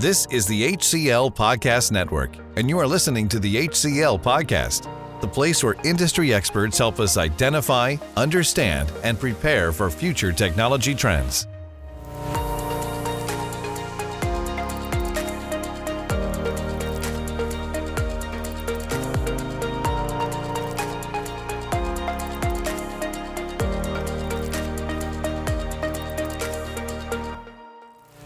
This is the HCL Podcast Network, and you are listening to the HCL Podcast, the place where industry experts help us identify, understand, and prepare for future technology trends.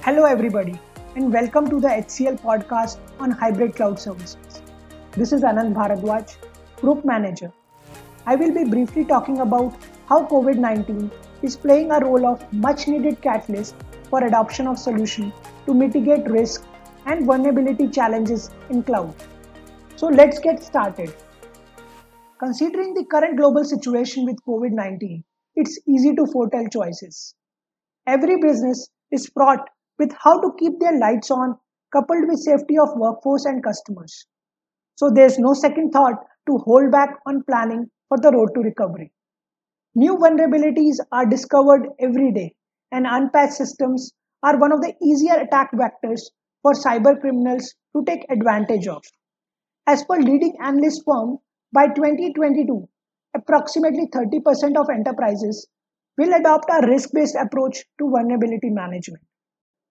Hello, everybody, and welcome to the HCL podcast on hybrid cloud services. This is Anand Bharadwaj, Group Manager. I will be briefly talking about how COVID 19 is playing a role of much needed catalyst for adoption of solution to mitigate risk and vulnerability challenges in cloud. So let's get started. Considering the current global situation with COVID 19, it's easy to foretell choices. Every business is fraught with how to keep their lights on coupled with safety of workforce and customers. So there's no second thought to hold back on planning for the road to recovery. New vulnerabilities are discovered every day and unpatched systems are one of the easier attack vectors for cyber criminals to take advantage of. As per leading analyst firm, by 2022, approximately 30% of enterprises will adopt a risk-based approach to vulnerability management.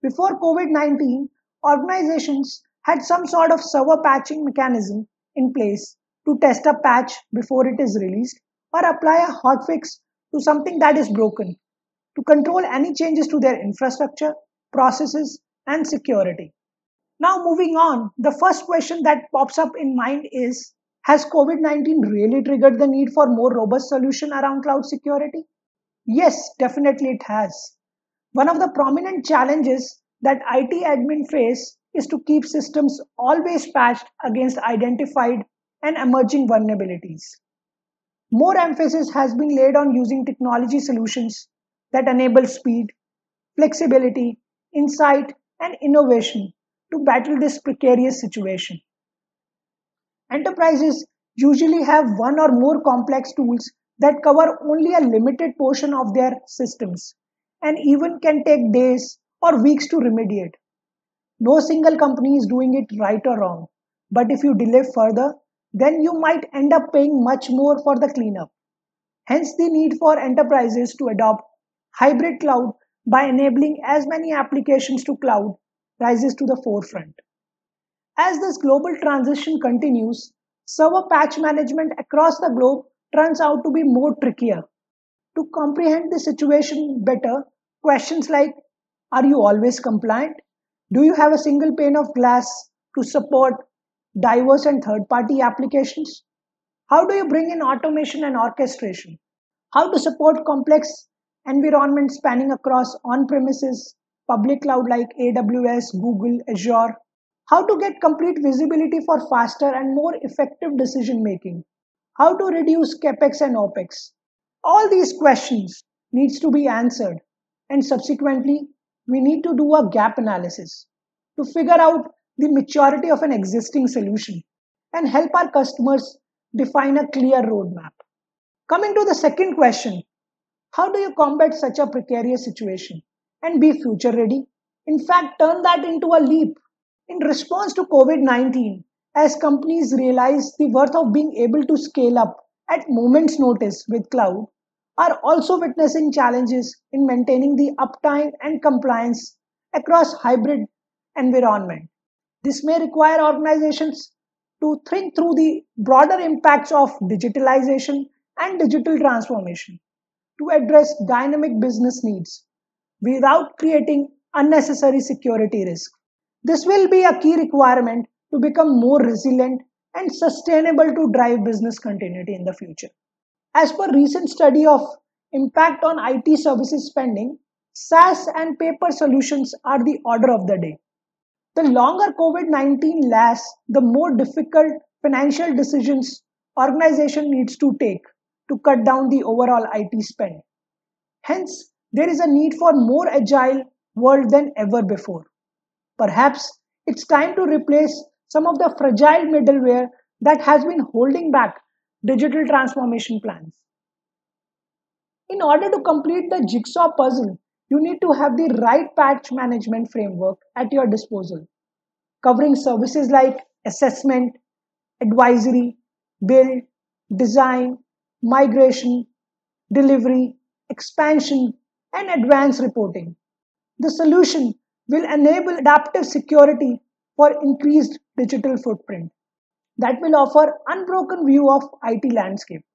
Before COVID 19, organizations had some sort of server patching mechanism in place to test a patch before it is released or apply a hotfix to something that is broken to control any changes to their infrastructure, processes, and security. Now, moving on, the first question that pops up in mind is Has COVID 19 really triggered the need for more robust solution around cloud security? Yes, definitely it has. One of the prominent challenges that IT admin face is to keep systems always patched against identified and emerging vulnerabilities. More emphasis has been laid on using technology solutions that enable speed, flexibility, insight, and innovation to battle this precarious situation. Enterprises usually have one or more complex tools that cover only a limited portion of their systems and even can take days or weeks to remediate. No single company is doing it right or wrong, but if you delay further, then you might end up paying much more for the cleanup. Hence, the need for enterprises to adopt hybrid cloud by enabling as many applications to cloud rises to the forefront. As this global transition continues, server patch management across the globe turns out to be more trickier. To comprehend the situation better, questions like Are you always compliant? Do you have a single pane of glass to support diverse and third party applications? How do you bring in automation and orchestration? How to support complex environments spanning across on premises, public cloud like AWS, Google, Azure? How to get complete visibility for faster and more effective decision making? How to reduce capex and opex? All these questions needs to be answered and subsequently we need to do a gap analysis to figure out the maturity of an existing solution and help our customers define a clear roadmap. Coming to the second question how do you combat such a precarious situation and be future ready? In fact, turn that into a leap. In response to COVID 19, as companies realize the worth of being able to scale up at moment's notice with cloud, are also witnessing challenges in maintaining the uptime and compliance across hybrid environment. This may require organizations to think through the broader impacts of digitalization and digital transformation to address dynamic business needs without creating unnecessary security risk. This will be a key requirement to become more resilient and sustainable to drive business continuity in the future. As per recent study of impact on IT services spending, SaaS and paper solutions are the order of the day. The longer COVID-19 lasts, the more difficult financial decisions organization needs to take to cut down the overall IT spend. Hence, there is a need for more agile world than ever before. Perhaps it's time to replace some of the fragile middleware that has been holding back digital transformation plans. In order to complete the jigsaw puzzle, you need to have the right patch management framework at your disposal. covering services like assessment, advisory, build, design, migration, delivery, expansion, and advanced reporting. The solution will enable adaptive security for increased digital footprint that will offer unbroken view of IT landscape,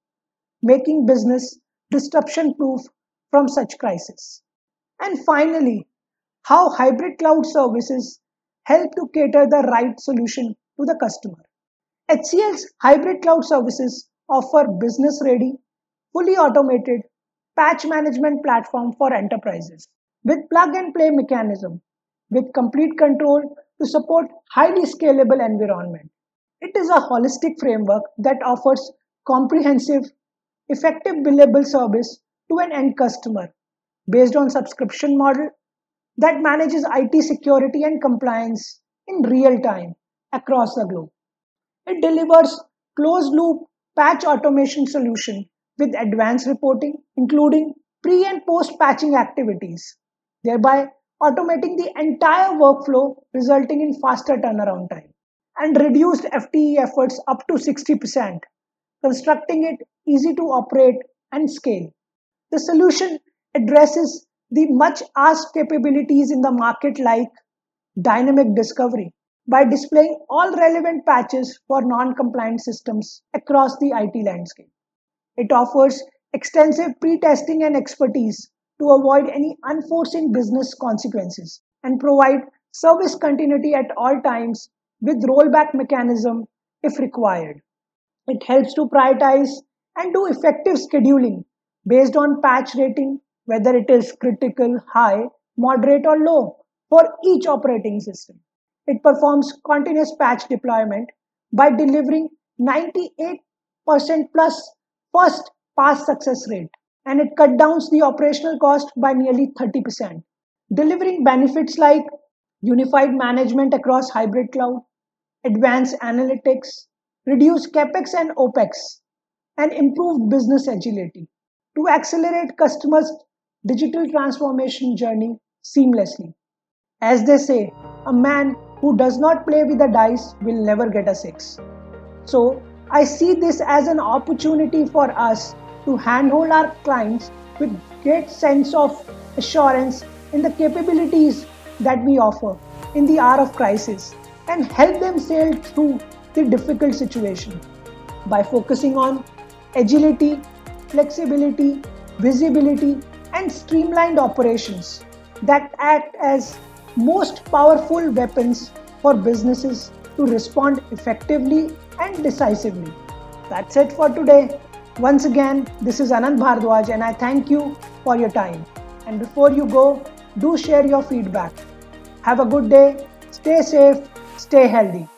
making business disruption proof from such crisis. And finally, how hybrid cloud services help to cater the right solution to the customer. HCL's hybrid cloud services offer business ready, fully automated patch management platform for enterprises with plug and play mechanism with complete control to support highly scalable environment. It is a holistic framework that offers comprehensive, effective billable service to an end customer based on subscription model that manages IT security and compliance in real time across the globe. It delivers closed loop patch automation solution with advanced reporting, including pre and post patching activities, thereby automating the entire workflow, resulting in faster turnaround time and reduced FTE efforts up to 60%, constructing it easy to operate and scale. The solution addresses the much asked capabilities in the market like dynamic discovery by displaying all relevant patches for non compliant systems across the IT landscape. It offers extensive pre testing and expertise to avoid any unforeseen business consequences and provide service continuity at all times with rollback mechanism if required. It helps to prioritize and do effective scheduling based on patch rating, whether it is critical, high, moderate, or low for each operating system. It performs continuous patch deployment by delivering 98% plus first pass success rate and it cut down the operational cost by nearly 30%, delivering benefits like unified management across hybrid cloud, advanced analytics, reduced capex and opex, and improved business agility to accelerate customers' digital transformation journey seamlessly. As they say, a man who does not play with the dice will never get a six. So, I see this as an opportunity for us to handhold our clients with great sense of assurance in the capabilities that we offer in the hour of crisis and help them sail through the difficult situation by focusing on agility, flexibility, visibility, and streamlined operations that act as most powerful weapons for businesses to respond effectively and decisively. That's it for today. Once again, this is Anand Bhardwaj and I thank you for your time. And before you go, do share your feedback. Have a good day, stay safe, stay healthy.